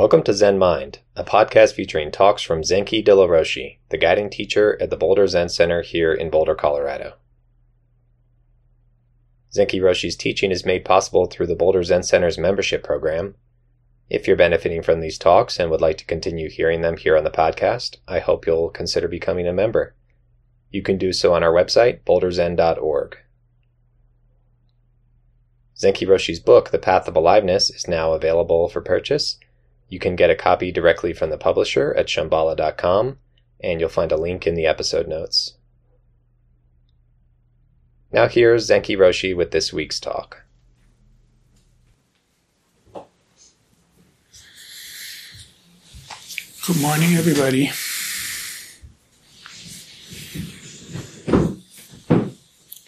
Welcome to Zen Mind, a podcast featuring talks from Zenki Dillo Roshi, the guiding teacher at the Boulder Zen Center here in Boulder, Colorado. Zenki Roshi's teaching is made possible through the Boulder Zen Center's membership program. If you're benefiting from these talks and would like to continue hearing them here on the podcast, I hope you'll consider becoming a member. You can do so on our website, boulderzen.org. Zenki Roshi's book, The Path of Aliveness, is now available for purchase. You can get a copy directly from the publisher at shambhala.com, and you'll find a link in the episode notes. Now here's Zenki Roshi with this week's talk. Good morning, everybody.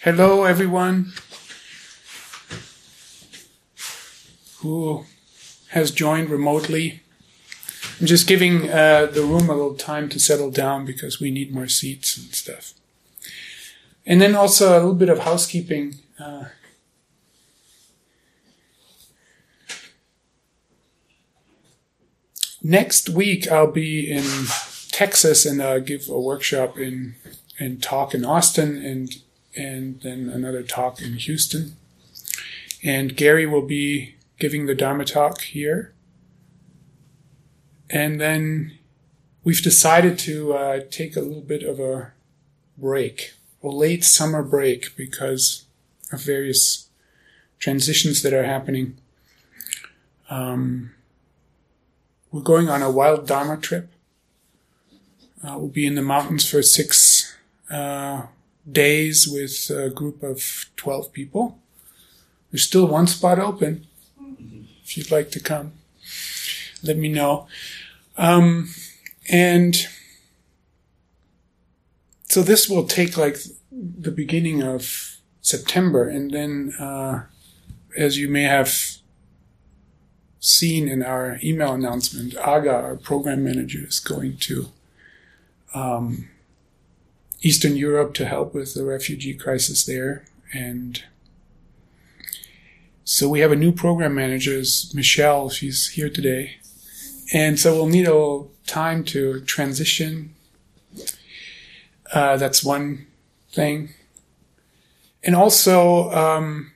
Hello, everyone who has joined remotely. I'm just giving uh, the room a little time to settle down because we need more seats and stuff. And then also a little bit of housekeeping. Uh, next week I'll be in Texas and I'll give a workshop in and talk in Austin and and then another talk in Houston. And Gary will be giving the Dharma talk here. And then we've decided to uh, take a little bit of a break, a late summer break, because of various transitions that are happening. Um, we're going on a wild Dharma trip. Uh, we'll be in the mountains for six uh, days with a group of 12 people. There's still one spot open if you'd like to come, let me know. Um, and so this will take like the beginning of September, and then, uh, as you may have seen in our email announcement, Aga, our program manager, is going to um, Eastern Europe to help with the refugee crisis there, and so we have a new program manager, Michelle. She's here today. And so we'll need a little time to transition. Uh, that's one thing. And also, um,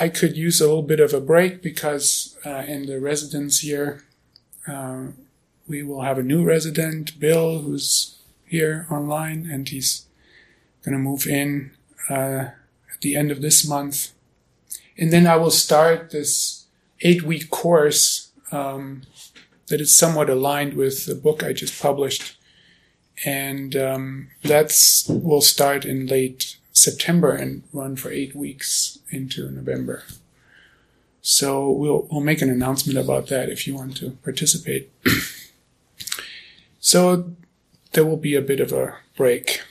I could use a little bit of a break because uh, in the residence here, uh, we will have a new resident, Bill, who's here online, and he's going to move in uh, at the end of this month. And then I will start this eight week course um, that is somewhat aligned with the book I just published. And um, that's will start in late September and run for eight weeks into November. So we'll we'll make an announcement about that if you want to participate. so there will be a bit of a break.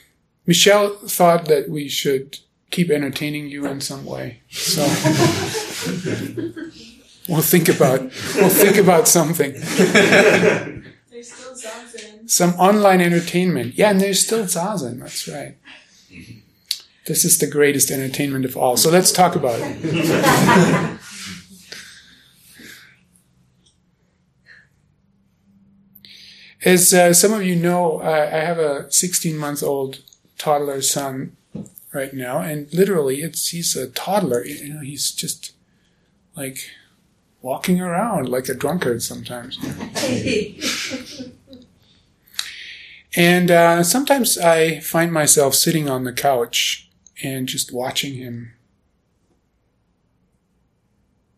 Michelle thought that we should keep entertaining you in some way. So we'll think about we'll think about something. There's still zazen. Some online entertainment. Yeah, and there's still zazen. That's right. This is the greatest entertainment of all. So let's talk about it. As uh, some of you know, I, I have a 16 month old toddler son right now, and literally, it's he's a toddler. You know, he's just like walking around like a drunkard sometimes. and uh, sometimes I find myself sitting on the couch and just watching him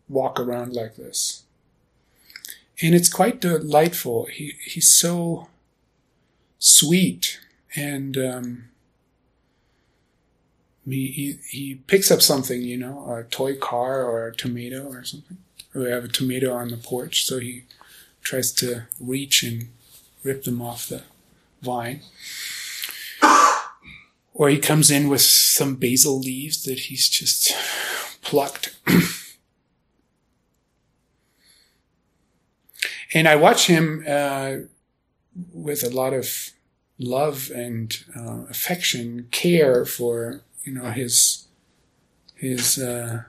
walk around like this. And it's quite delightful. He he's so sweet and um, he, he picks up something, you know, a toy car or a tomato or something. We have a tomato on the porch, so he tries to reach and rip them off the vine. Or he comes in with some basil leaves that he's just plucked. and I watch him uh, with a lot of love and uh, affection, care for you know his his uh,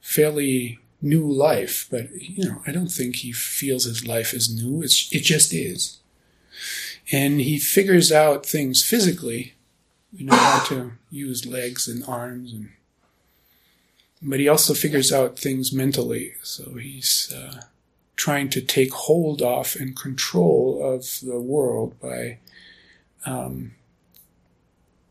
fairly new life, but you know, I don't think he feels his life is new. It's, it just is. And he figures out things physically, you know, how to use legs and arms and, but he also figures out things mentally. So he's, uh, trying to take hold of and control of the world by, um,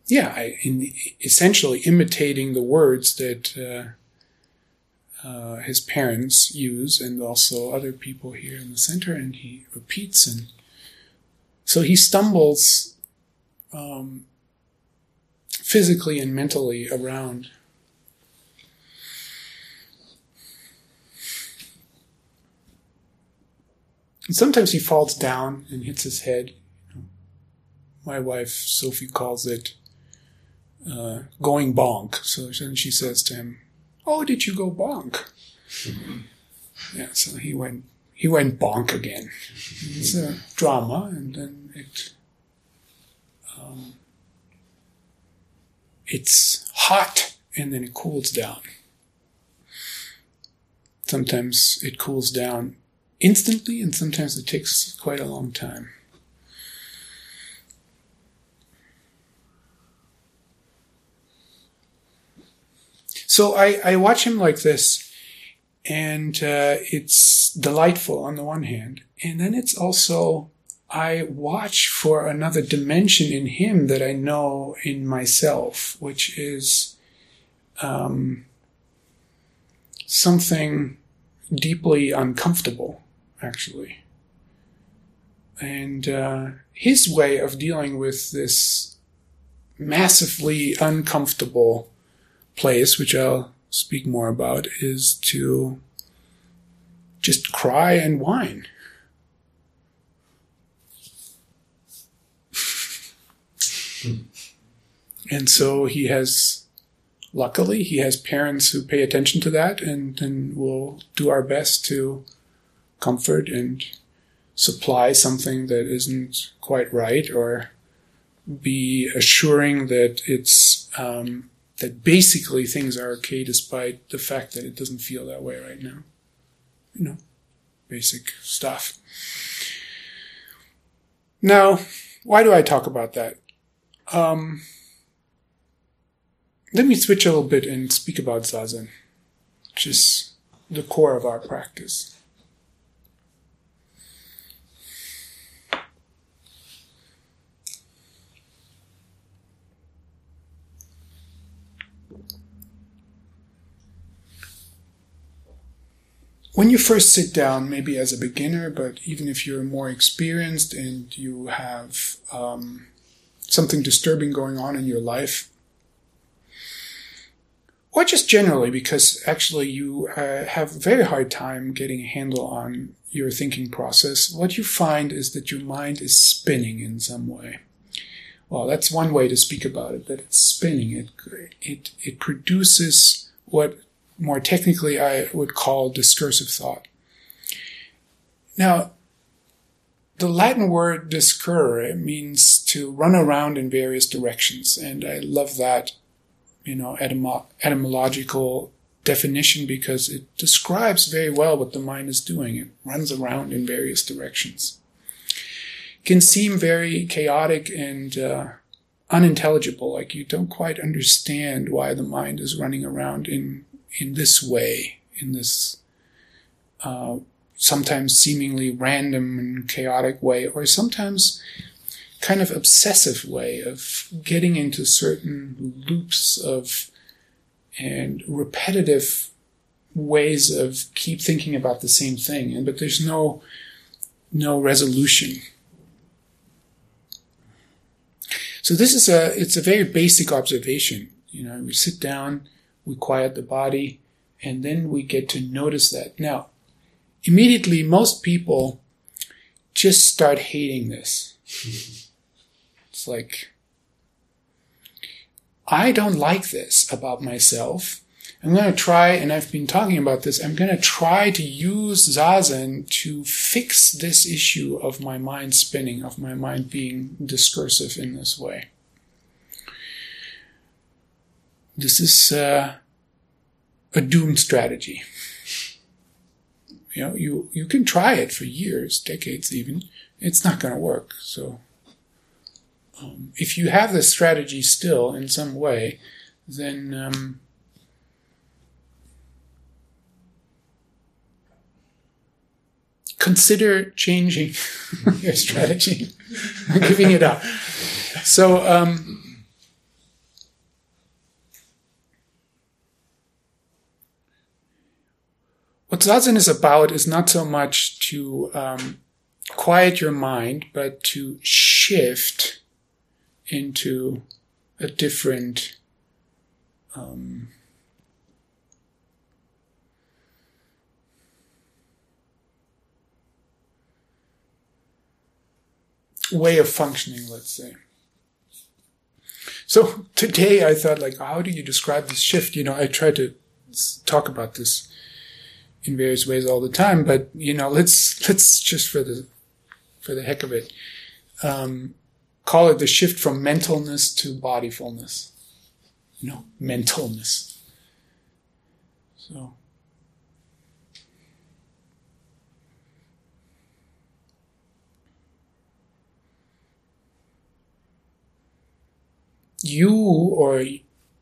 yeah, in essentially imitating the words that uh, uh, his parents use and also other people here in the center, and he repeats, and so he stumbles um, physically and mentally around. And sometimes he falls down and hits his head. My wife Sophie calls it uh, going bonk. So then she says to him, "Oh, did you go bonk?" yeah. So he went. He went bonk again. It's a drama, and then it. Um, it's hot, and then it cools down. Sometimes it cools down instantly, and sometimes it takes quite a long time. So I, I watch him like this, and uh, it's delightful on the one hand, and then it's also I watch for another dimension in him that I know in myself, which is um, something deeply uncomfortable, actually. And uh, his way of dealing with this massively uncomfortable place, which I'll speak more about, is to just cry and whine. and so he has, luckily, he has parents who pay attention to that and, and will do our best to comfort and supply something that isn't quite right or be assuring that it's um, that basically things are okay despite the fact that it doesn't feel that way right now. You know, basic stuff. Now, why do I talk about that? Um, let me switch a little bit and speak about Zazen, which is the core of our practice. When you first sit down, maybe as a beginner, but even if you're more experienced and you have um, something disturbing going on in your life, or just generally because actually you uh, have a very hard time getting a handle on your thinking process, what you find is that your mind is spinning in some way. Well, that's one way to speak about it, that it's spinning. It, it, it produces what more technically I would call discursive thought. Now, the Latin word discurre means to run around in various directions, and I love that, you know, etymo- etymological definition because it describes very well what the mind is doing. It runs around in various directions. It can seem very chaotic and uh, unintelligible, like you don't quite understand why the mind is running around in in this way, in this uh, sometimes seemingly random and chaotic way, or sometimes kind of obsessive way of getting into certain loops of and repetitive ways of keep thinking about the same thing and but there's no no resolution. So this is a it's a very basic observation. You know we sit down we quiet the body, and then we get to notice that. Now, immediately, most people just start hating this. it's like, I don't like this about myself. I'm going to try, and I've been talking about this, I'm going to try to use Zazen to fix this issue of my mind spinning, of my mind being discursive in this way. This is uh, a doomed strategy. You know, you, you can try it for years, decades even. It's not going to work. So, um, if you have this strategy still in some way, then um, consider changing your strategy, giving it up. So, um, what zazen is about is not so much to um, quiet your mind, but to shift into a different um, way of functioning, let's say. So today I thought like, how do you describe this shift? You know, I tried to talk about this in various ways all the time, but you know, let's, let's just for the, for the heck of it, um, call it the shift from mentalness to bodyfulness. You know, mentalness. So. you, or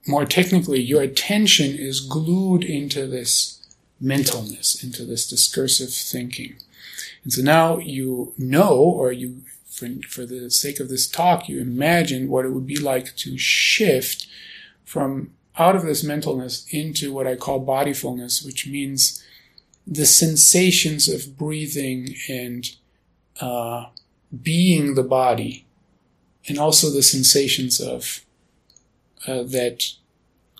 more technically, your attention is glued into this mentalness, into this discursive thinking. And so now you know, or you, for, for the sake of this talk, you imagine what it would be like to shift from out of this mentalness into what I call bodyfulness, which means the sensations of breathing and uh, being the body, and also the sensations of uh, that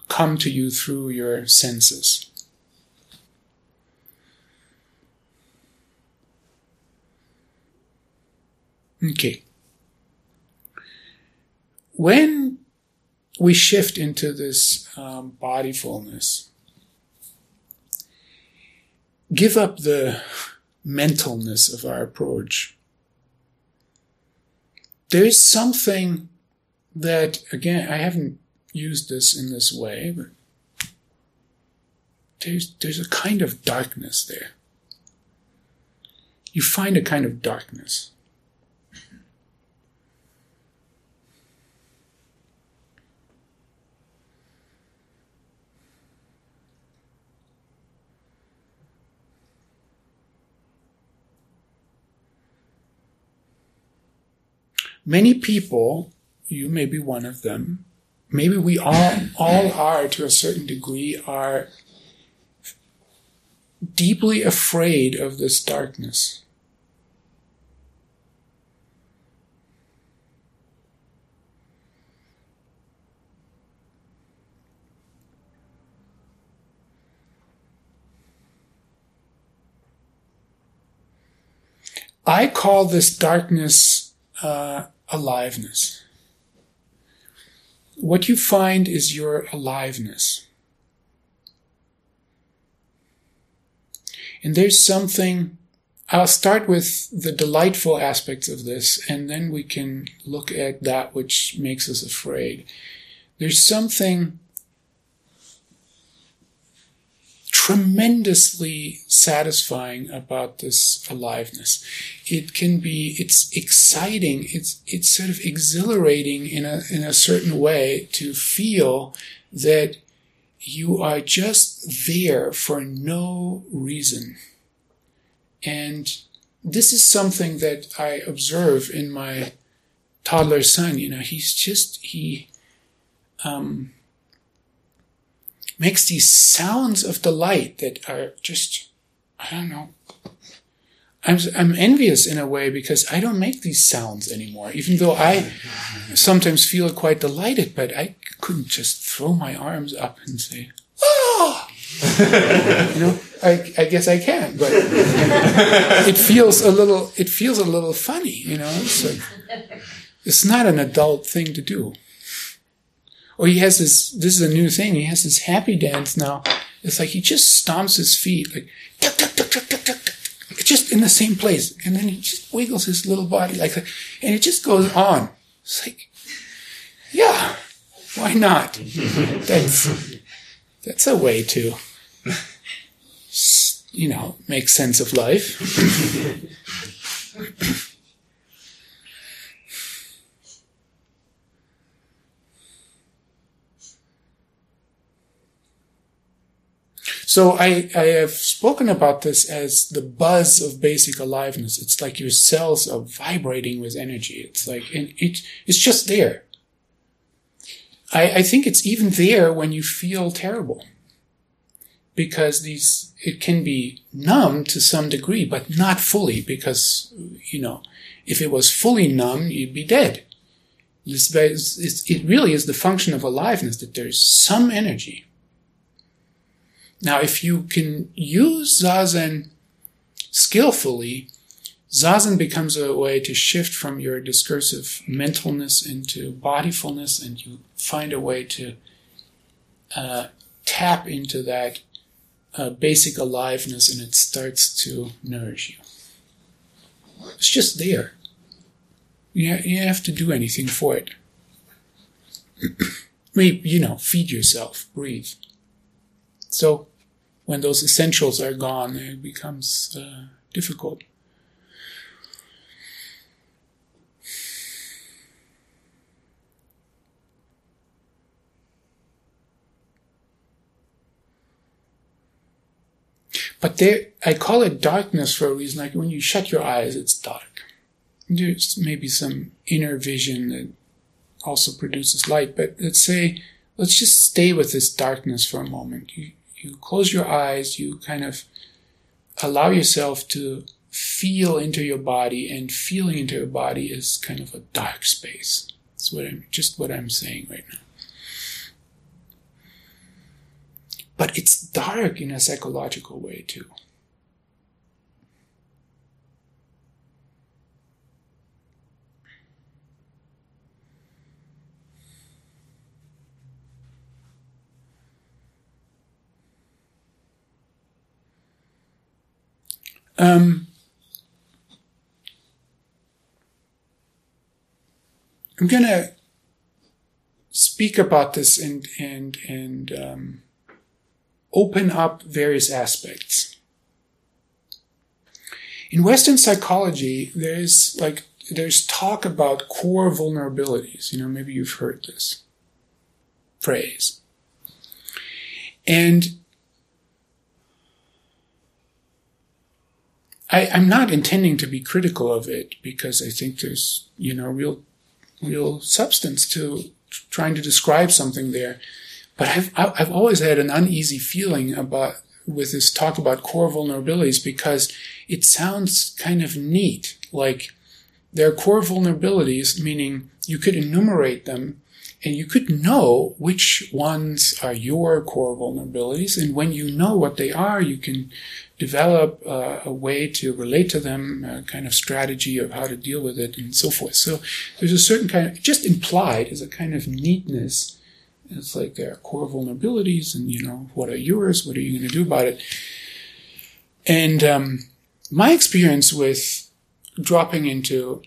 come to you through your senses. Okay. When we shift into this um, bodyfulness, give up the mentalness of our approach. There is something that, again, I haven't used this in this way, but there's, there's a kind of darkness there. You find a kind of darkness. Many people, you may be one of them, maybe we all all are to a certain degree are deeply afraid of this darkness. I call this darkness uh, aliveness what you find is your aliveness. And there's something, I'll start with the delightful aspects of this, and then we can look at that which makes us afraid. There's something tremendously satisfying about this aliveness. It can be, it's exciting, it's, it's sort of exhilarating in a, in a certain way to feel that you are just there for no reason. And this is something that I observe in my toddler son. You know, he's just, he, um, makes these sounds of delight that are just, I don't know. I'm, I'm envious in a way because I don't make these sounds anymore, even though I sometimes feel quite delighted, but I couldn't just throw my arms up and say, oh! you know, I, I guess I can, but it feels a little, it feels a little funny, you know, it's not an adult thing to do. Or he has this, this is a new thing, he has this happy dance now. It's like he just stomps his feet, like, tuck, tuck, tuck, tuck, tuck, tuck, just in the same place. And then he just wiggles his little body like that. And it just goes on. It's like, yeah, why not? That's, that's a way to, you know, make sense of life. So I, I have spoken about this as the buzz of basic aliveness. It's like your cells are vibrating with energy. It's like, and it, it's just there. I, I think it's even there when you feel terrible. Because these, it can be numb to some degree, but not fully because, you know, if it was fully numb, you'd be dead. it really is the function of aliveness that there's some energy now, if you can use Zazen skillfully, Zazen becomes a way to shift from your discursive mentalness into bodyfulness, and you find a way to uh, tap into that uh, basic aliveness, and it starts to nourish you. It's just there. You, you have to do anything for it. You know, feed yourself, breathe. So when those essentials are gone, it becomes uh, difficult. But there, I call it darkness for a reason. Like when you shut your eyes, it's dark. There's maybe some inner vision that also produces light. But let's say, let's just stay with this darkness for a moment. You, you close your eyes, you kind of allow yourself to feel into your body, and feeling into your body is kind of a dark space. That's what I'm just what I'm saying right now. But it's dark in a psychological way too. Um, I'm going to speak about this and and and um, open up various aspects. In Western psychology, there's like there's talk about core vulnerabilities. You know, maybe you've heard this phrase. And I, am not intending to be critical of it because I think there's, you know, real, real substance to trying to describe something there. But I've, I've always had an uneasy feeling about, with this talk about core vulnerabilities because it sounds kind of neat. Like there are core vulnerabilities, meaning you could enumerate them and you could know which ones are your core vulnerabilities. And when you know what they are, you can develop uh, a way to relate to them, a kind of strategy of how to deal with it, and so forth. So there's a certain kind of, just implied is a kind of neatness. It's like there are core vulnerabilities, and you know, what are yours? What are you going to do about it? And um, my experience with dropping into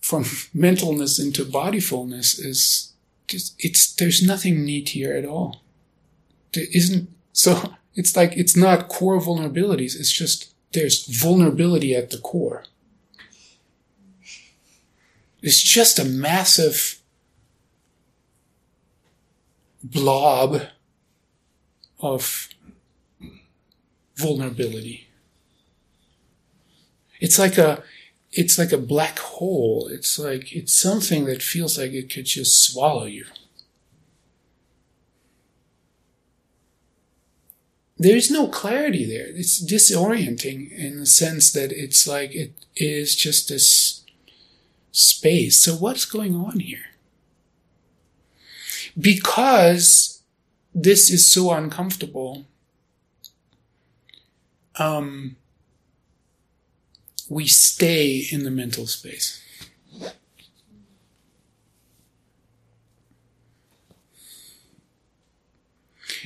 from mentalness into bodyfulness is it's there's nothing neat here at all. There isn't so it's like it's not core vulnerabilities, it's just there's vulnerability at the core. It's just a massive blob of vulnerability. It's like a it's like a black hole. It's like, it's something that feels like it could just swallow you. There's no clarity there. It's disorienting in the sense that it's like it is just this space. So what's going on here? Because this is so uncomfortable, um, we stay in the mental space.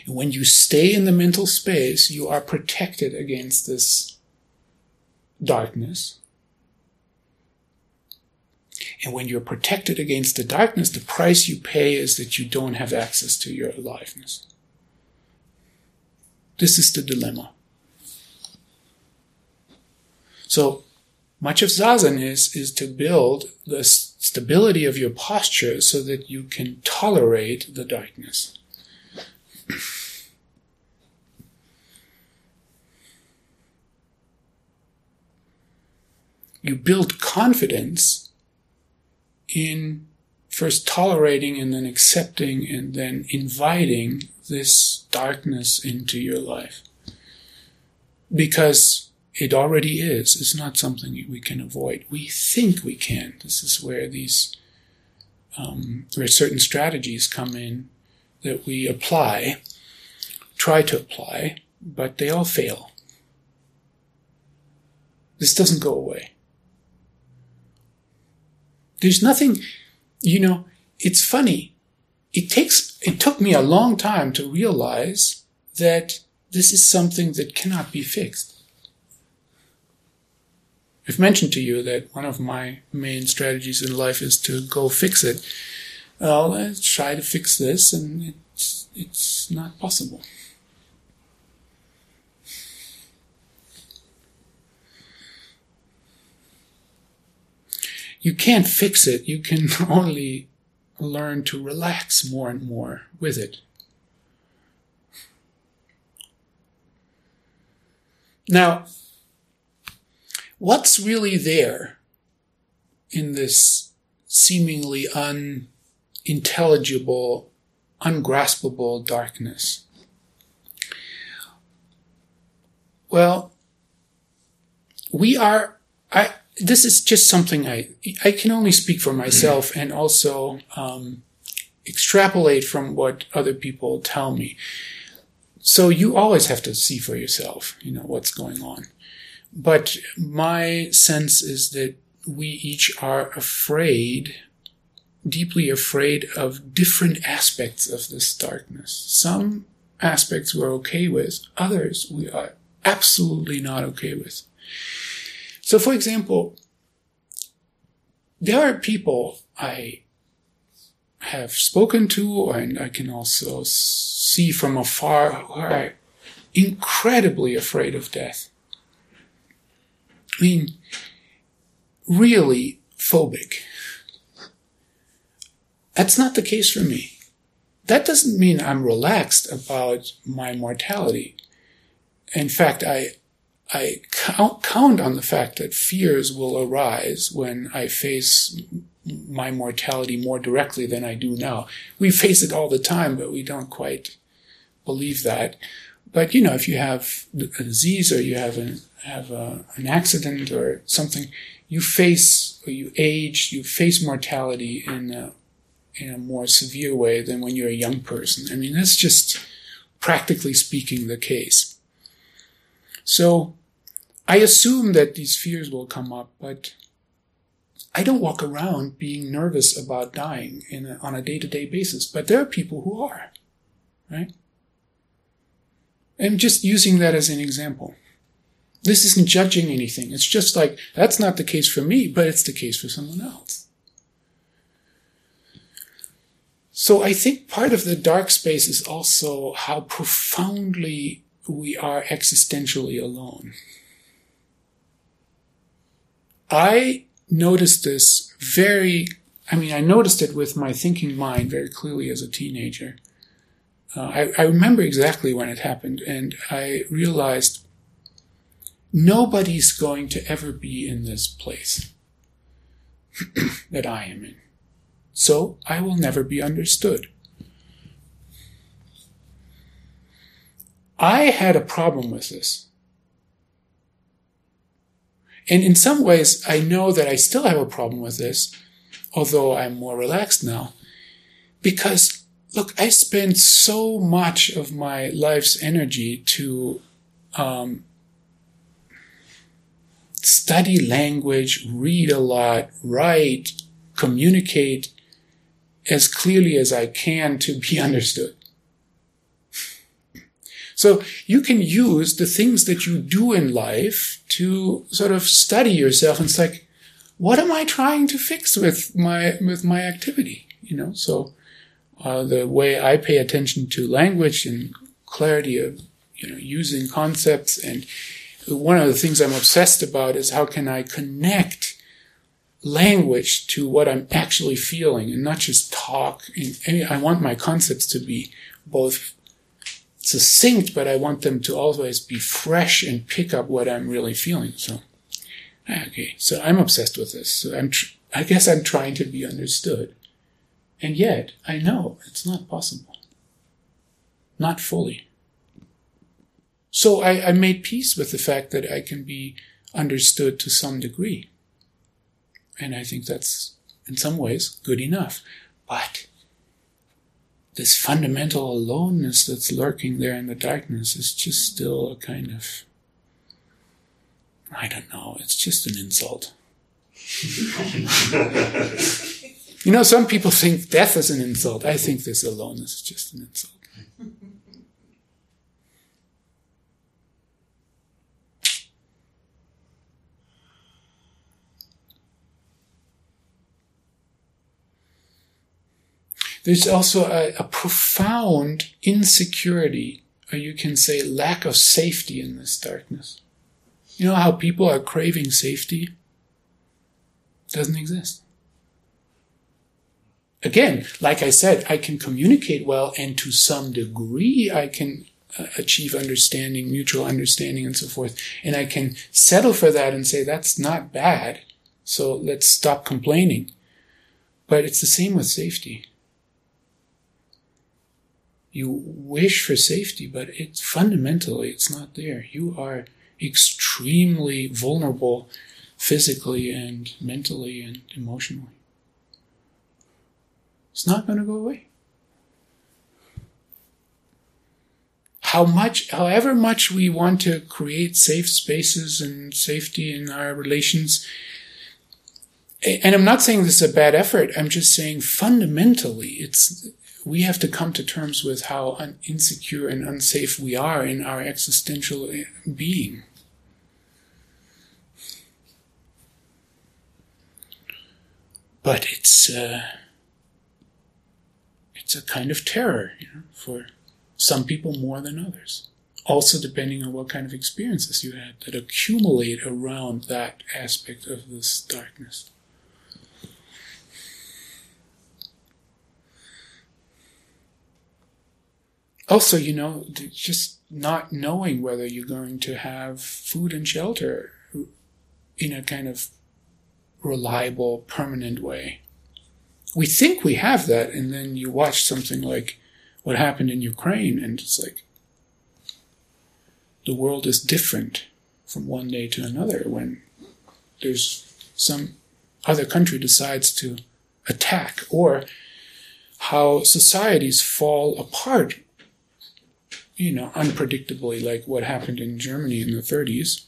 And when you stay in the mental space, you are protected against this darkness. And when you're protected against the darkness, the price you pay is that you don't have access to your aliveness. This is the dilemma. So much of zazen is is to build the stability of your posture so that you can tolerate the darkness. you build confidence in first tolerating and then accepting and then inviting this darkness into your life. Because it already is. It's not something we can avoid. We think we can. This is where these, um, where certain strategies come in that we apply, try to apply, but they all fail. This doesn't go away. There's nothing, you know, it's funny. It takes, it took me a long time to realize that this is something that cannot be fixed. I've mentioned to you that one of my main strategies in life is to go fix it. Well, let's try to fix this, and it's it's not possible. You can't fix it. You can only learn to relax more and more with it. Now, what's really there in this seemingly unintelligible, ungraspable darkness? Well, we are, I, this is just something I, I can only speak for myself and also, um, extrapolate from what other people tell me. So you always have to see for yourself, you know, what's going on. But my sense is that we each are afraid, deeply afraid of different aspects of this darkness. Some aspects we're okay with, others we are absolutely not okay with. So, for example, there are people I have spoken to, and I can also see from afar who are incredibly afraid of death. I mean, really phobic. That's not the case for me. That doesn't mean I'm relaxed about my mortality. In fact, I, I count, count on the fact that fears will arise when I face my mortality more directly than I do now. We face it all the time, but we don't quite believe that. But you know, if you have a disease or you have an have a, an accident or something, you face or you age, you face mortality in a, in a more severe way than when you're a young person. I mean, that's just practically speaking the case. So I assume that these fears will come up, but I don't walk around being nervous about dying a, on a day to day basis. But there are people who are, right? I'm just using that as an example. This isn't judging anything. It's just like, that's not the case for me, but it's the case for someone else. So I think part of the dark space is also how profoundly we are existentially alone. I noticed this very, I mean, I noticed it with my thinking mind very clearly as a teenager. Uh, I, I remember exactly when it happened, and I realized nobody's going to ever be in this place that I am in. So I will never be understood. I had a problem with this. And in some ways, I know that I still have a problem with this, although I'm more relaxed now. Because, look, I spent so much of my life's energy to um, study language, read a lot, write, communicate as clearly as I can to be understood. So you can use the things that you do in life to sort of study yourself. And it's like, what am I trying to fix with my, with my activity? You know, so, uh, the way I pay attention to language and clarity of, you know, using concepts and one of the things I'm obsessed about is how can I connect language to what I'm actually feeling and not just talk. And I want my concepts to be both succinct, but I want them to always be fresh and pick up what I'm really feeling. So, ah, okay, so I'm obsessed with this. So I'm, tr- I guess I'm trying to be understood. And yet, I know it's not possible. Not fully. So I, I made peace with the fact that I can be understood to some degree. And I think that's, in some ways, good enough. But this fundamental aloneness that's lurking there in the darkness is just still a kind of, I don't know, it's just an insult. you know, some people think death is an insult. I think this aloneness is just an insult. There's also a, a profound insecurity, or you can say lack of safety in this darkness. You know how people are craving safety? Doesn't exist. Again, like I said, I can communicate well, and to some degree, I can uh, achieve understanding, mutual understanding, and so forth. And I can settle for that and say, that's not bad. So let's stop complaining. But it's the same with safety you wish for safety, but it's fundamentally it's not there. You are extremely vulnerable physically and mentally and emotionally. It's not going to go away. How much, however much we want to create safe spaces and safety in our relations, and I'm not saying this is a bad effort. I'm just saying fundamentally, it's we have to come to terms with how un- insecure and unsafe we are in our existential eh, being. But it's uh, it's a kind of terror you know, for some people more than others. Also, depending on what kind of experiences you had that accumulate around that aspect of this darkness. Also, you know, just not knowing whether you're going to have food and shelter in a kind of reliable, permanent way. We think we have that, and then you watch something like what happened in Ukraine, and it's like the world is different from one day to another when there's some other country decides to attack, or how societies fall apart you know, unpredictably, like what happened in Germany in the 30s,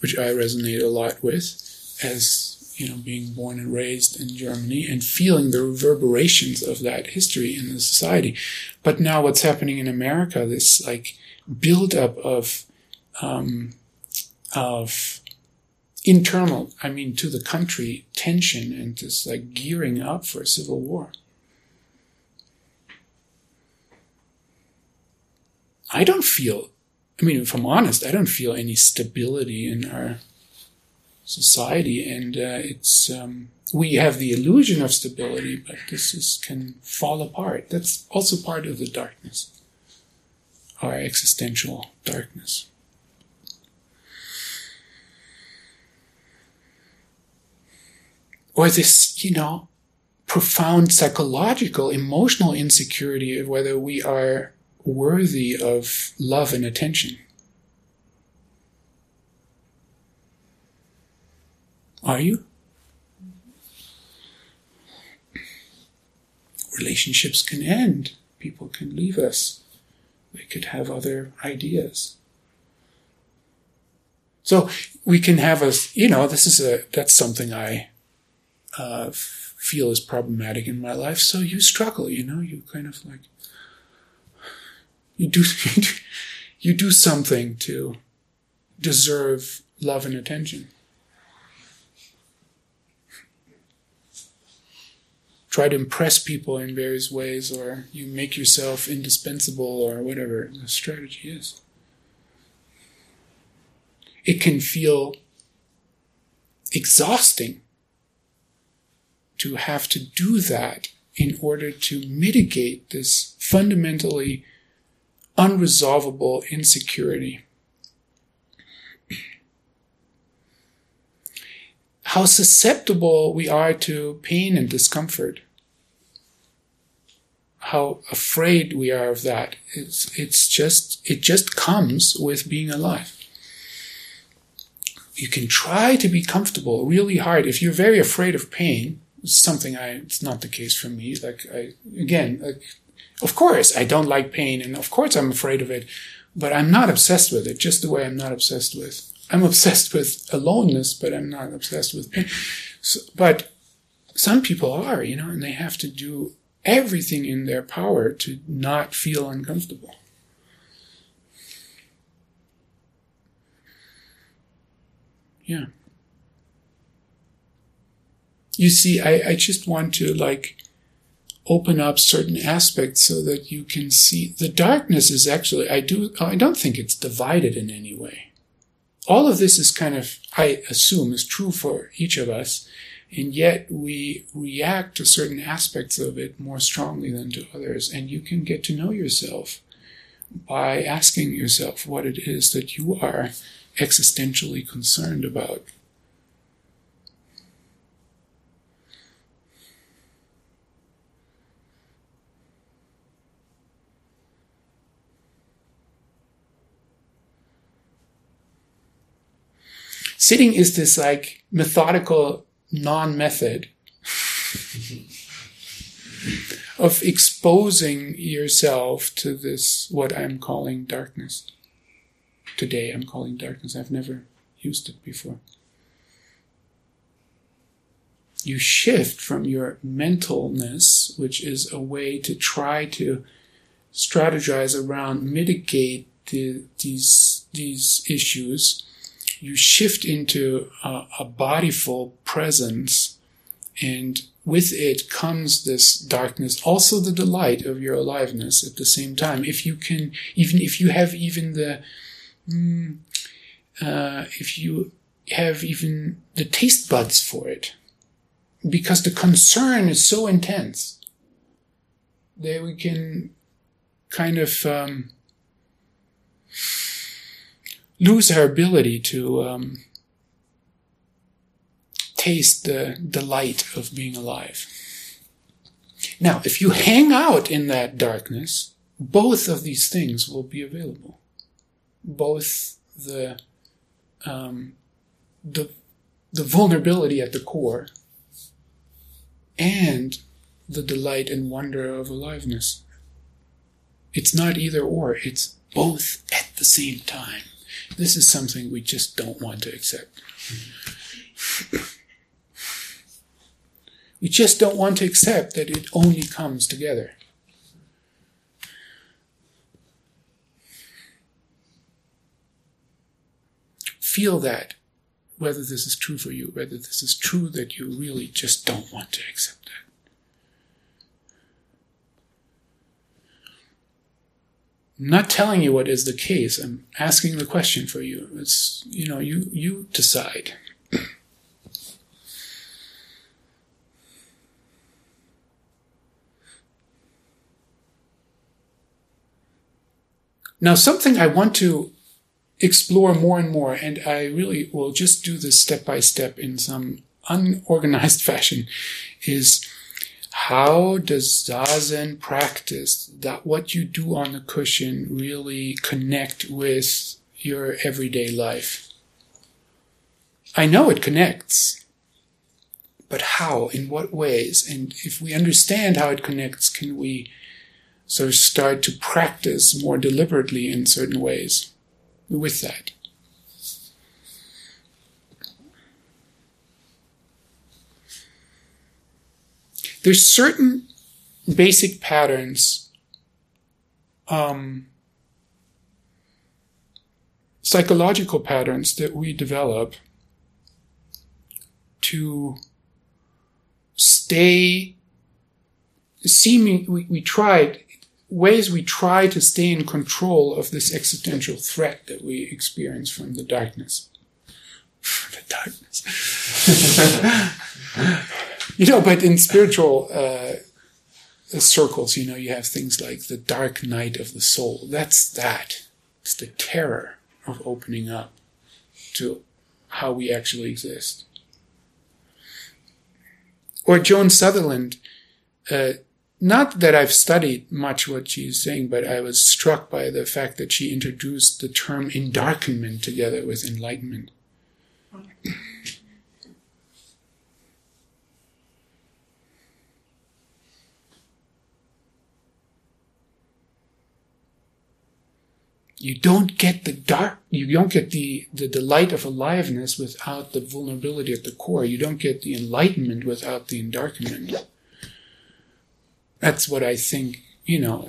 which I resonate a lot with as, you know, being born and raised in Germany and feeling the reverberations of that history in the society. But now what's happening in America, this like buildup of, um, of internal, I mean, to the country tension and just like gearing up for a civil war. I don't feel, I mean, if I'm honest, I don't feel any stability in our society. And uh, it's, um, we have the illusion of stability, but this is, can fall apart. That's also part of the darkness, our existential darkness. Or this, you know, profound psychological, emotional insecurity of whether we are worthy of love and attention? Are you? Relationships can end. People can leave us. They could have other ideas. So we can have a, you know, this is a, that's something I uh, feel is problematic in my life. So you struggle, you know, you kind of like, you do, you do something to deserve love and attention. Try to impress people in various ways, or you make yourself indispensable, or whatever the strategy is. It can feel exhausting to have to do that in order to mitigate this fundamentally unresolvable insecurity. How susceptible we are to pain and discomfort. How afraid we are of that. It's, it's just, it just comes with being alive you can try to be comfortable really hard. If you're very afraid of pain, it's something I, it's not the case for me. Like, I, again, like, of course, I don't like pain and of course I'm afraid of it, but I'm not obsessed with it just the way I'm not obsessed with, I'm obsessed with aloneness, but I'm not obsessed with pain. So, but some people are, you know, and they have to do everything in their power to not feel uncomfortable. Yeah. You see, I, I just want to like open up certain aspects so that you can see the darkness is actually, I do, I don't think it's divided in any way. All of this is kind of, I assume, is true for each of us, and yet we react to certain aspects of it more strongly than to others, and you can get to know yourself by asking yourself what it is that you are existentially concerned about. Sitting is this like methodical non method of exposing yourself to this, what I'm calling darkness today I'm calling darkness. I've never used it before. You shift from your mentalness, which is a way to try to strategize around, mitigate the, these, these issues. You shift into a, a bodyful presence, and with it comes this darkness, also the delight of your aliveness at the same time. If you can, even if you have even the, mm, uh, if you have even the taste buds for it, because the concern is so intense that we can kind of um, lose our ability to um, taste the delight of being alive. Now, if you hang out in that darkness, both of these things will be available both the um, the the vulnerability at the core and the delight and wonder of aliveness. It's not either or, it's both at the same time. This is something we just don't want to accept. we just don't want to accept that it only comes together. feel that, whether this is true for you, whether this is true that you really just don't want to accept that. Not telling you what is the case. I'm asking the question for you. It's, you know, you, you decide. now, something I want to explore more and more. And I really will just do this step by step in some unorganized fashion is how does Zazen practice that what you do on the cushion really connect with your everyday life? I know it connects, but how? In what ways? And if we understand how it connects, can we sort of start to practice more deliberately in certain ways? with that. There's certain basic patterns, um, psychological patterns that we develop to stay seeming we, we tried ways we try to stay in control of this existential threat that we experience from the darkness. the darkness. you know, but in spiritual uh, circles, you know, you have things like the dark night of the soul. That's that. It's the terror of opening up to how we actually exist. Or Joan Sutherland, uh, not that I've studied much what she's saying, but I was struck by the fact that she introduced the term endarkenment together with enlightenment. You don't get the dark, you don't get the, the delight of aliveness without the vulnerability at the core. You don't get the enlightenment without the endarkenment. That's what I think, you know,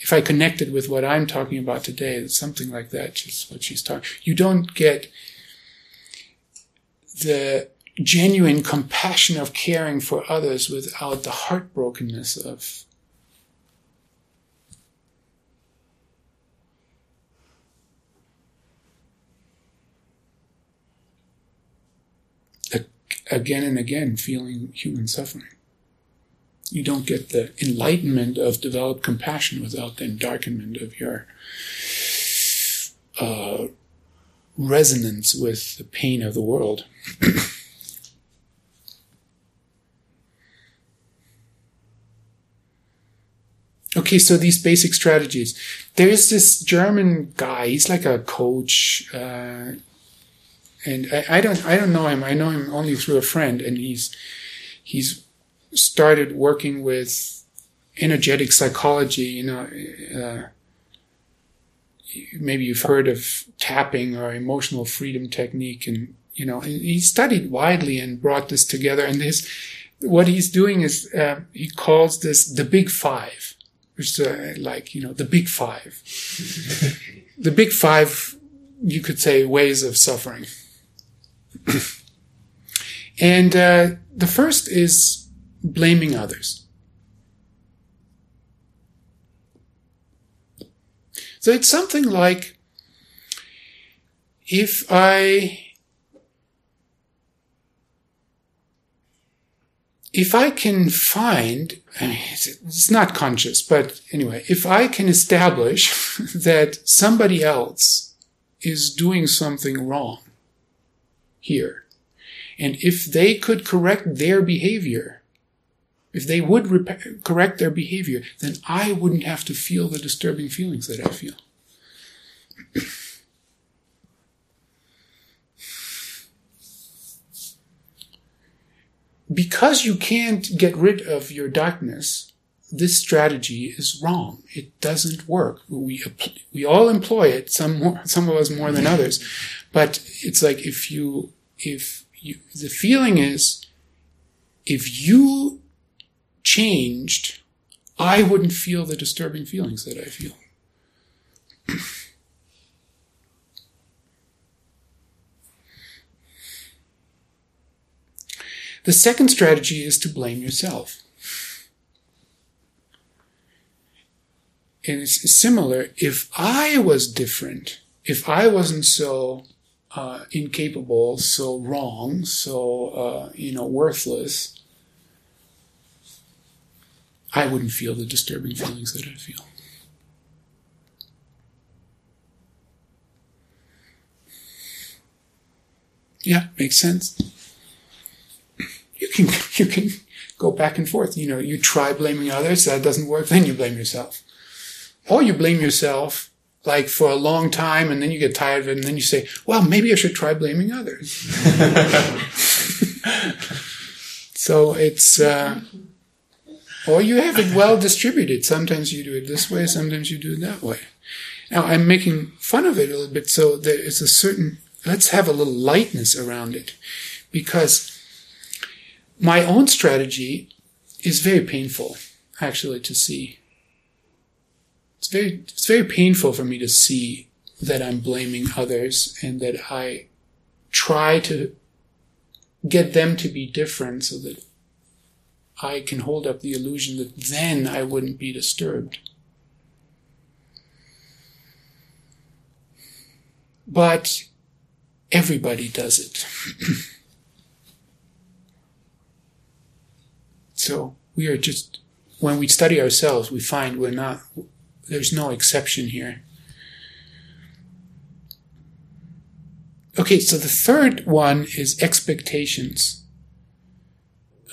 if I connected with what I'm talking about today, it's something like that, just what she's talking. You don't get the genuine compassion of caring for others without the heartbrokenness of again and again feeling human suffering. You don't get the enlightenment of developed compassion without the endarkenment of your uh, resonance with the pain of the world. okay, so these basic strategies. There's this German guy, he's like a coach. Uh, and I, I, don't I don't know him. I know him only through a friend, and he's he's started working with energetic psychology. You know, uh, maybe you've heard of tapping or emotional freedom technique, and you know he studied widely and brought this together. And his what he's doing is uh, he calls this the Big Five, which is uh, like you know the Big Five, the Big Five. You could say ways of suffering. and uh, the first is blaming others. So it's something like if I if I can find, it's not conscious, but anyway, if I can establish that somebody else is doing something wrong, here. And if they could correct their behavior, if they would correct their behavior, then I wouldn't have to feel the disturbing feelings that I feel. because you can't get rid of your darkness, this strategy is wrong. It doesn't work. We we all employ it. Some more, some of us more than others, but it's like if you if you, the feeling is, if you changed, I wouldn't feel the disturbing feelings that I feel. the second strategy is to blame yourself. And it's similar. If I was different, if I wasn't so uh, incapable, so wrong, so uh, you know worthless, I wouldn't feel the disturbing feelings that I feel. Yeah, makes sense. You can you can go back and forth. You know, you try blaming others, that doesn't work, then you blame yourself. Or you blame yourself like for a long time and then you get tired of it and then you say, well, maybe I should try blaming others. so it's, uh, or you have it well distributed. Sometimes you do it this way, sometimes you do it that way. Now I'm making fun of it a little bit so there is a certain, let's have a little lightness around it because my own strategy is very painful actually to see it's very it's very painful for me to see that I'm blaming others and that I try to get them to be different so that I can hold up the illusion that then I wouldn't be disturbed. But everybody does it. so we are just, when we study ourselves, we find we're not, there's no exception here. Okay, so the third one is expectations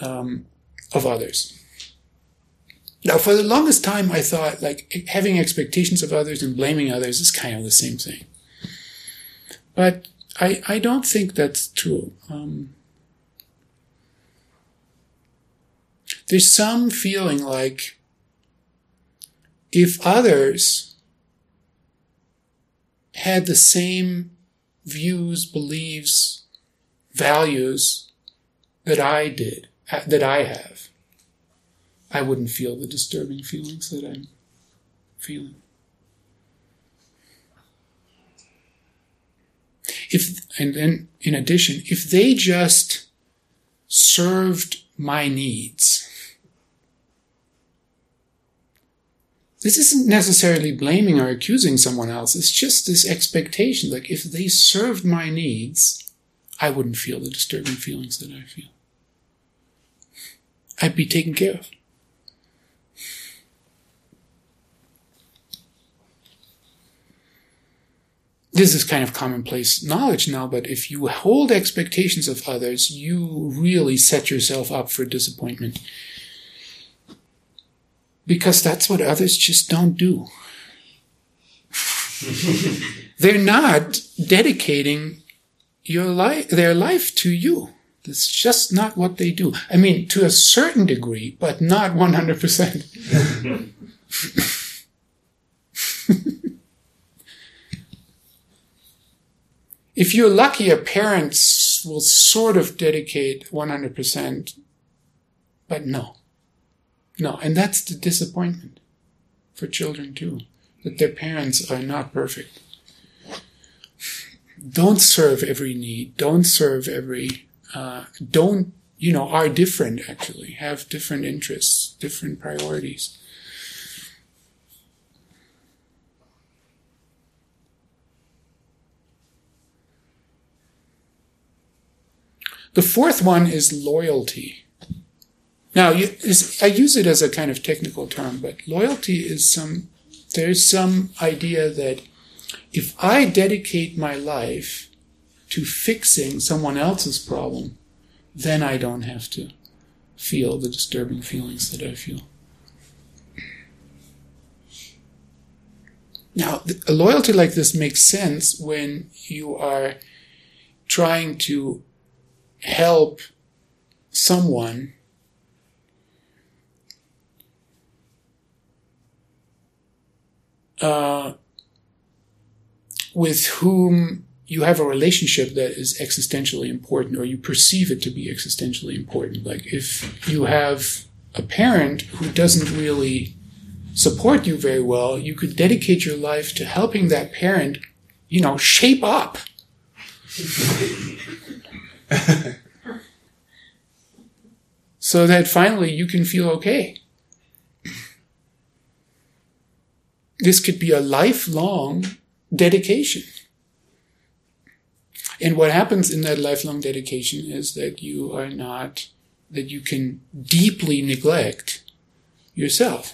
um, of others. Now, for the longest time, I thought like having expectations of others and blaming others is kind of the same thing. But I, I don't think that's true. Um, there's some feeling like if others had the same views, beliefs, values that I did, that I have, I wouldn't feel the disturbing feelings that I'm feeling. If, and then in addition, if they just served my needs, this isn't necessarily blaming or accusing someone else. It's just this expectation. Like if they served my needs, I wouldn't feel the disturbing feelings that I feel. I'd be taken care of. this is kind of commonplace knowledge now, but if you hold expectations of others, you really set yourself up for disappointment. Because that's what others just don't do. They're not dedicating your life, their life to you. That's just not what they do. I mean, to a certain degree, but not 100%. if you're lucky, a parent will sort of dedicate 100%, but no. No. And that's the disappointment for children too, that their parents are not perfect. Don't serve every need. Don't serve every, uh, don't, you know, are different actually, have different interests, different priorities. The fourth one is loyalty. Now, I use it as a kind of technical term, but loyalty is some, there's some idea that if I dedicate my life to fixing someone else's problem, then I don't have to feel the disturbing feelings that I feel. Now, a loyalty like this makes sense when you are trying to help someone uh, with whom you have a relationship that is existentially important or you perceive it to be existentially important. Like if you have a parent who doesn't really support you very well, you could dedicate your life to helping that parent, you know, shape up. so that finally you can feel okay. This could be a lifelong dedication. And what happens in that lifelong dedication is that you are not, that you can deeply neglect yourself.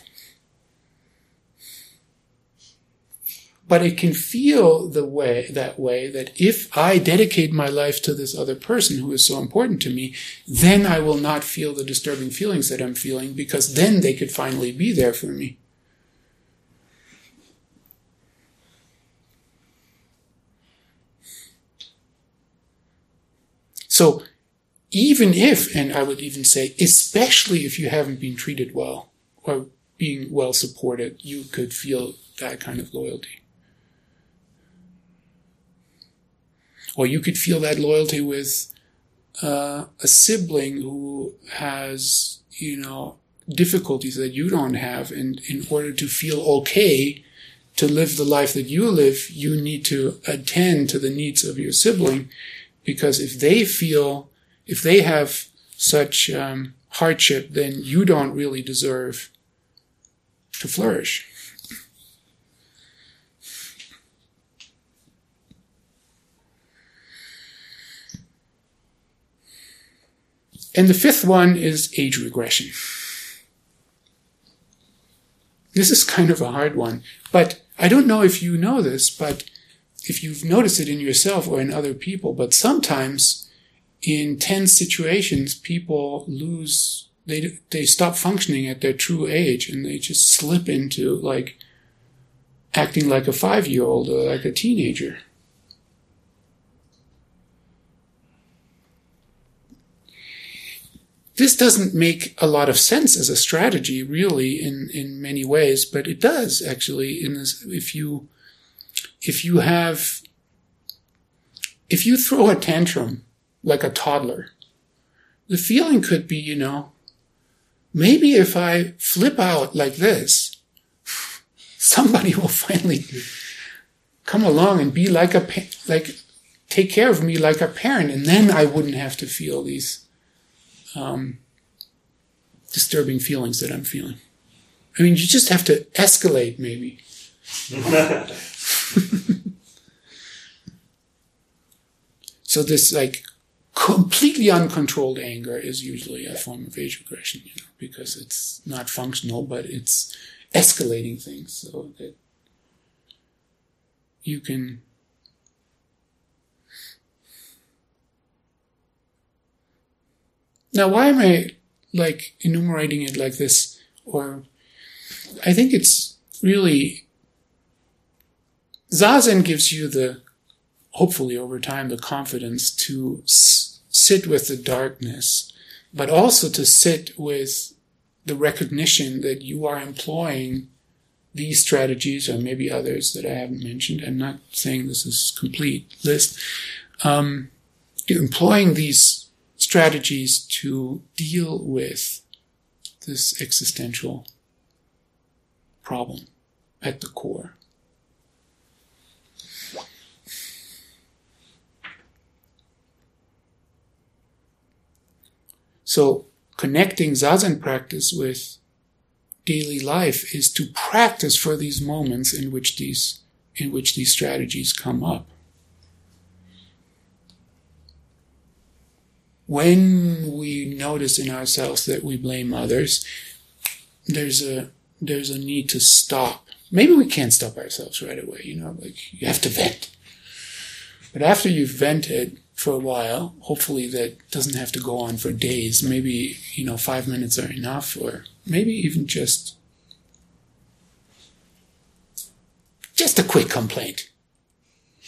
but it can feel the way that way that if I dedicate my life to this other person who is so important to me, then I will not feel the disturbing feelings that I'm feeling because then they could finally be there for me. So even if, and I would even say, especially if you haven't been treated well or being well supported, you could feel that kind of loyalty. Or you could feel that loyalty with uh, a sibling who has, you know, difficulties that you don't have. And in order to feel okay to live the life that you live, you need to attend to the needs of your sibling because if they feel if they have such um, hardship, then you don't really deserve to flourish. And the fifth one is age regression. This is kind of a hard one, but I don't know if you know this, but if you've noticed it in yourself or in other people, but sometimes in tense situations, people lose, they, they stop functioning at their true age and they just slip into like acting like a five year old or like a teenager. This doesn't make a lot of sense as a strategy, really, in, in many ways, but it does actually. In this, if you if you have if you throw a tantrum like a toddler, the feeling could be, you know, maybe if I flip out like this, somebody will finally come along and be like a like take care of me like a parent, and then I wouldn't have to feel these um, disturbing feelings that I'm feeling. I mean, you just have to escalate, maybe. so this like completely uncontrolled anger is usually a form of age regression, you know, because it's not functional, but it's escalating things so that you can now why am i like enumerating it like this? Or i think it's really zazen gives you the hopefully over time the confidence to s- sit with the darkness but also to sit with the recognition that you are employing these strategies or maybe others that I haven't mentioned. I'm not saying this is complete list. Um, employing these strategies to deal with this existential problem at the core. So connecting zazen practice with daily life is to practice for these moments in which these in which these strategies come up. When we notice in ourselves that we blame others, there's a there's a need to stop. Maybe we can't stop ourselves right away, you know, like you have to vent. But after you've vented, for a while. Hopefully that doesn't have to go on for days. Maybe, you know, five minutes are enough or maybe even just, just a quick complaint.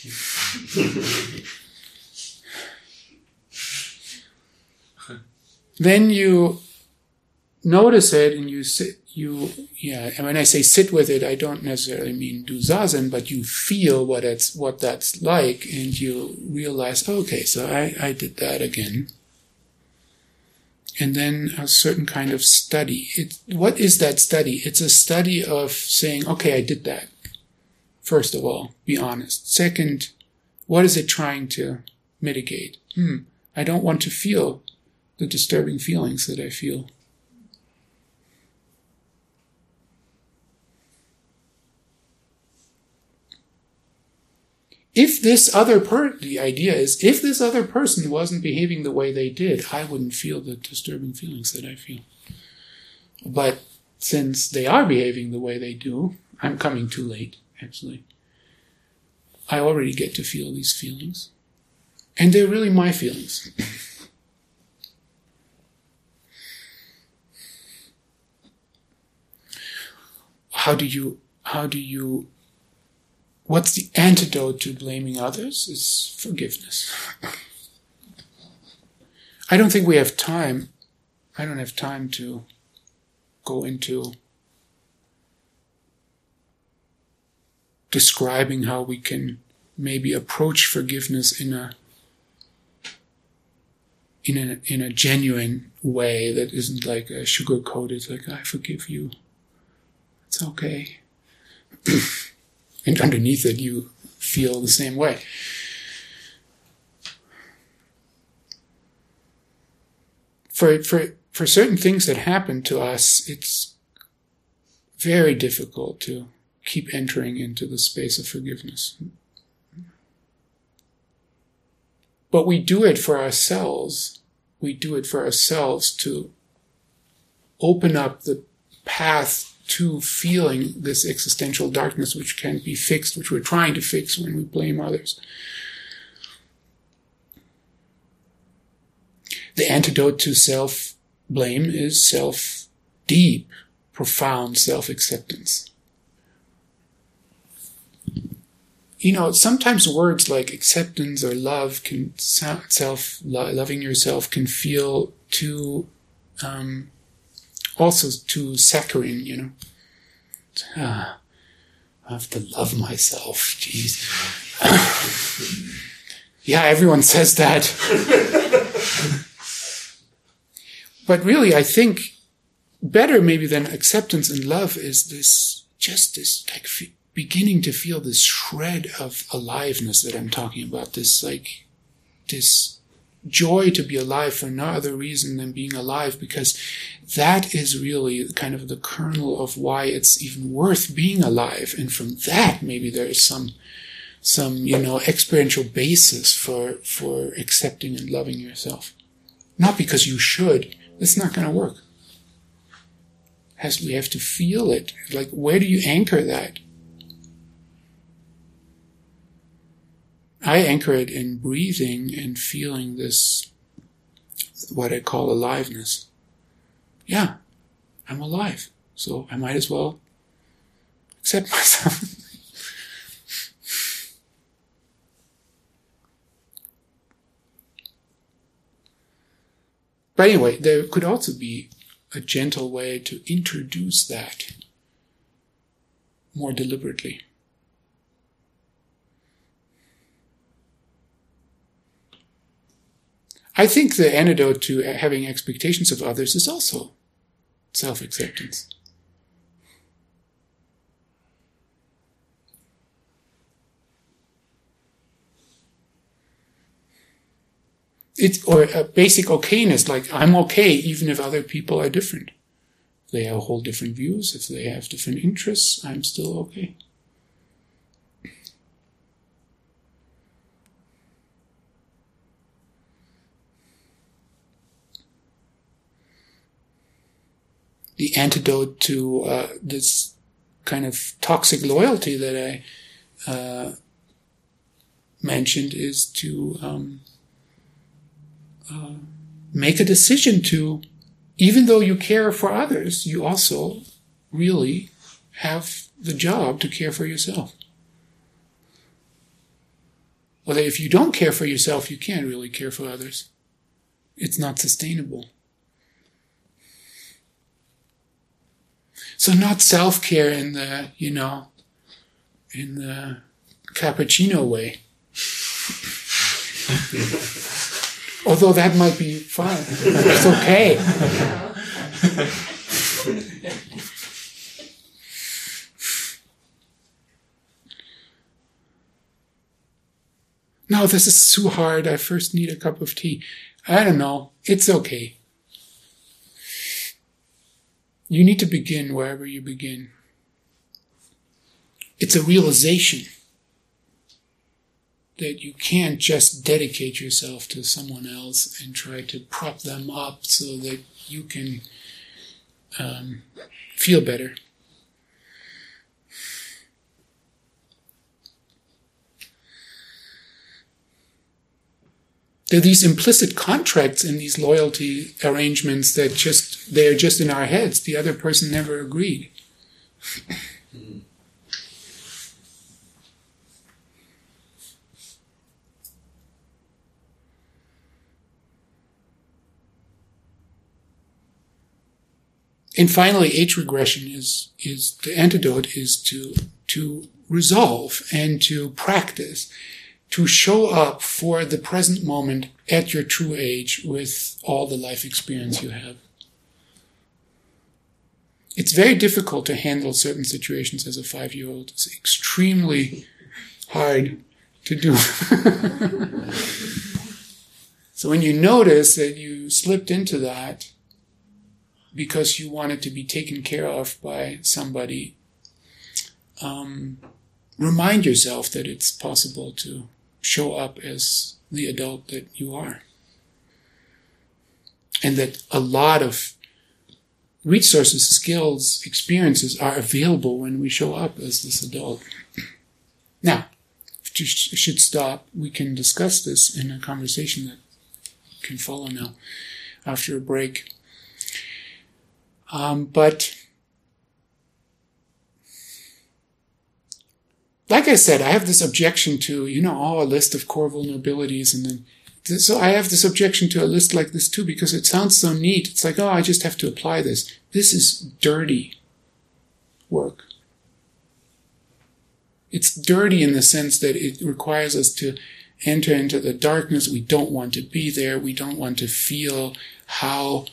then you notice it and you sit, you, yeah, and when I say sit with it, I don't necessarily mean do zazen, but you feel what it's, what that's like and you realize, okay, so I, I did that again. And then a certain kind of study. It, what is that study? It's a study of saying, okay, I did that. First of all, be honest. Second, what is it trying to mitigate? Hmm, I don't want to feel the disturbing feelings that I feel. If this other per the idea is if this other person wasn't behaving the way they did, I wouldn't feel the disturbing feelings that I feel. But since they are behaving the way they do, I'm coming too late, actually. I already get to feel these feelings. And they're really my feelings. how do you how do you what's the antidote to blaming others is forgiveness. I don't think we have time. I don't have time to go into describing how we can maybe approach forgiveness in a in a in a genuine way that isn't like a sugar coated like I forgive you. It's okay. and underneath it you feel the same way. For, for, for certain things that happen to us, it's very difficult to keep entering into the space of forgiveness. But we do it for ourselves we do it for ourselves to open up the path to feeling this existential darkness which can't be fixed, which we're trying to fix when we blame others. The antidote to self blame is self deep, profound self acceptance. You know, sometimes words like acceptance or love can self loving yourself can feel too um, also to saccharine, you know. Ah, I have to love myself. Jeez. yeah, everyone says that. but really, I think better maybe than acceptance and love is this just this like f- beginning to feel this shred of aliveness that I'm talking about. This like this joy to be alive for no other reason than being alive because that is really kind of the kernel of why it's even worth being alive. And from that maybe there is some some you know experiential basis for for accepting and loving yourself. Not because you should. It's not going to work. Has we have to feel it. Like where do you anchor that I anchor it in breathing and feeling this, what I call aliveness. Yeah, I'm alive. So I might as well accept myself. but anyway, there could also be a gentle way to introduce that more deliberately. I think the antidote to having expectations of others is also self acceptance. It's or a basic okayness, like I'm okay even if other people are different. If they have whole different views, if they have different interests, I'm still okay. The antidote to uh, this kind of toxic loyalty that I uh, mentioned is to um, uh, make a decision to, even though you care for others, you also really have the job to care for yourself. Well, if you don't care for yourself, you can't really care for others. It's not sustainable. So not self-care in the, you know, in the cappuccino way. Although that might be fun. It's okay. no, this is too hard. I first need a cup of tea. I don't know. It's okay. You need to begin wherever you begin. It's a realization that you can't just dedicate yourself to someone else and try to prop them up so that you can um, feel better. There are these implicit contracts in these loyalty arrangements that just they're just in our heads. The other person never agreed. and finally, age regression is is the antidote is to to resolve and to practice to show up for the present moment at your true age with all the life experience you have. It's very difficult to handle certain situations as a five year old. It's extremely hard to do. so when you notice that you slipped into that because you wanted to be taken care of by somebody, um, remind yourself that it's possible to show up as the adult that you are. and that a lot of resources, skills, experiences are available when we show up as this adult. Now, if you should stop, we can discuss this in a conversation that can follow now after a break. Um, but like I said, I have this objection to, you know, oh, a list of core vulnerabilities and then so I have this objection to a list like this too because it sounds so neat. It's like, oh, I just have to apply this. This is dirty work. It's dirty in the sense that it requires us to enter into the darkness. We don't want to be there. We don't want to feel how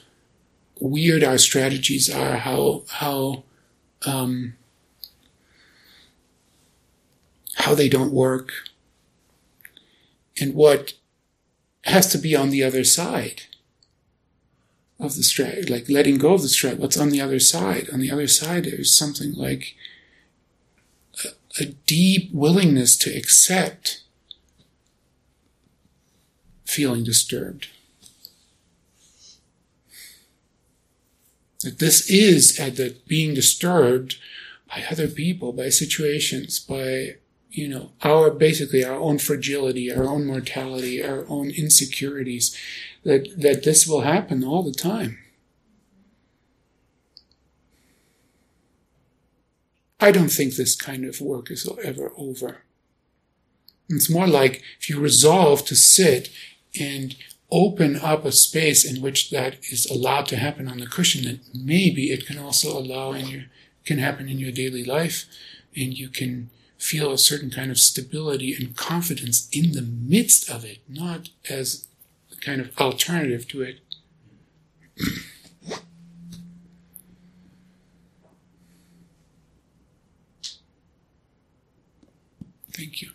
weird our strategies are, how, how, um, how they don't work, and what has to be on the other side of the strat, like letting go of the strat. What's on the other side? On the other side, there's something like a, a deep willingness to accept feeling disturbed. That this is at the being disturbed by other people, by situations, by you know, our basically our own fragility, our own mortality, our own insecurities, that, that this will happen all the time. I don't think this kind of work is ever over. It's more like if you resolve to sit and open up a space in which that is allowed to happen on the cushion, then maybe it can also allow in your can happen in your daily life, and you can feel a certain kind of stability and confidence in the midst of it, not as a kind of alternative to it. Thank you.